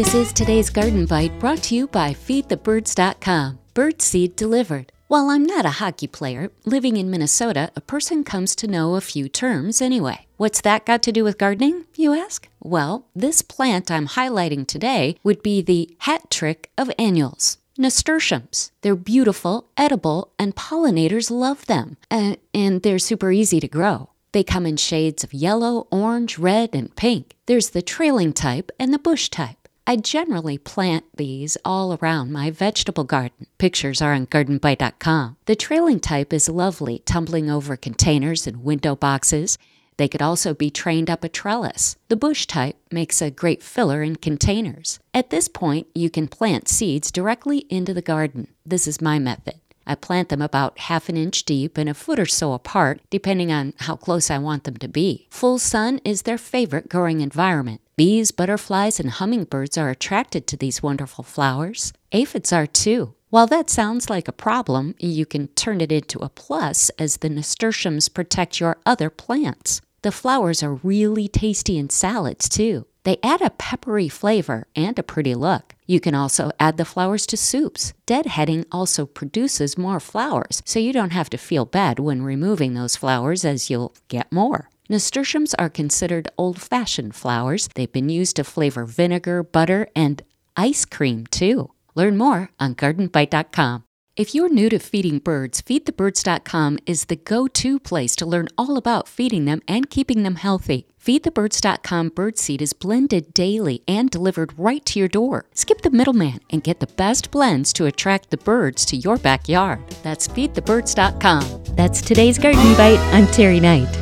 This is today's Garden Bite brought to you by FeedTheBirds.com. Birdseed delivered. While I'm not a hockey player, living in Minnesota, a person comes to know a few terms anyway. What's that got to do with gardening, you ask? Well, this plant I'm highlighting today would be the hat trick of annuals. Nasturtiums. They're beautiful, edible, and pollinators love them. Uh, and they're super easy to grow. They come in shades of yellow, orange, red, and pink. There's the trailing type and the bush type. I generally plant these all around my vegetable garden. Pictures are on gardenbite.com. The trailing type is lovely, tumbling over containers and window boxes. They could also be trained up a trellis. The bush type makes a great filler in containers. At this point, you can plant seeds directly into the garden. This is my method. I plant them about half an inch deep and a foot or so apart, depending on how close I want them to be. Full sun is their favorite growing environment. Bees, butterflies, and hummingbirds are attracted to these wonderful flowers. Aphids are too. While that sounds like a problem, you can turn it into a plus as the nasturtiums protect your other plants. The flowers are really tasty in salads too. They add a peppery flavor and a pretty look. You can also add the flowers to soups. Deadheading also produces more flowers, so you don't have to feel bad when removing those flowers as you'll get more. Nasturtiums are considered old fashioned flowers. They've been used to flavor vinegar, butter, and ice cream too. Learn more on gardenbite.com. If you're new to feeding birds, feedthebirds.com is the go to place to learn all about feeding them and keeping them healthy. FeedTheBirds.com birdseed is blended daily and delivered right to your door. Skip the middleman and get the best blends to attract the birds to your backyard. That's FeedTheBirds.com. That's today's Garden Bite. I'm Terry Knight.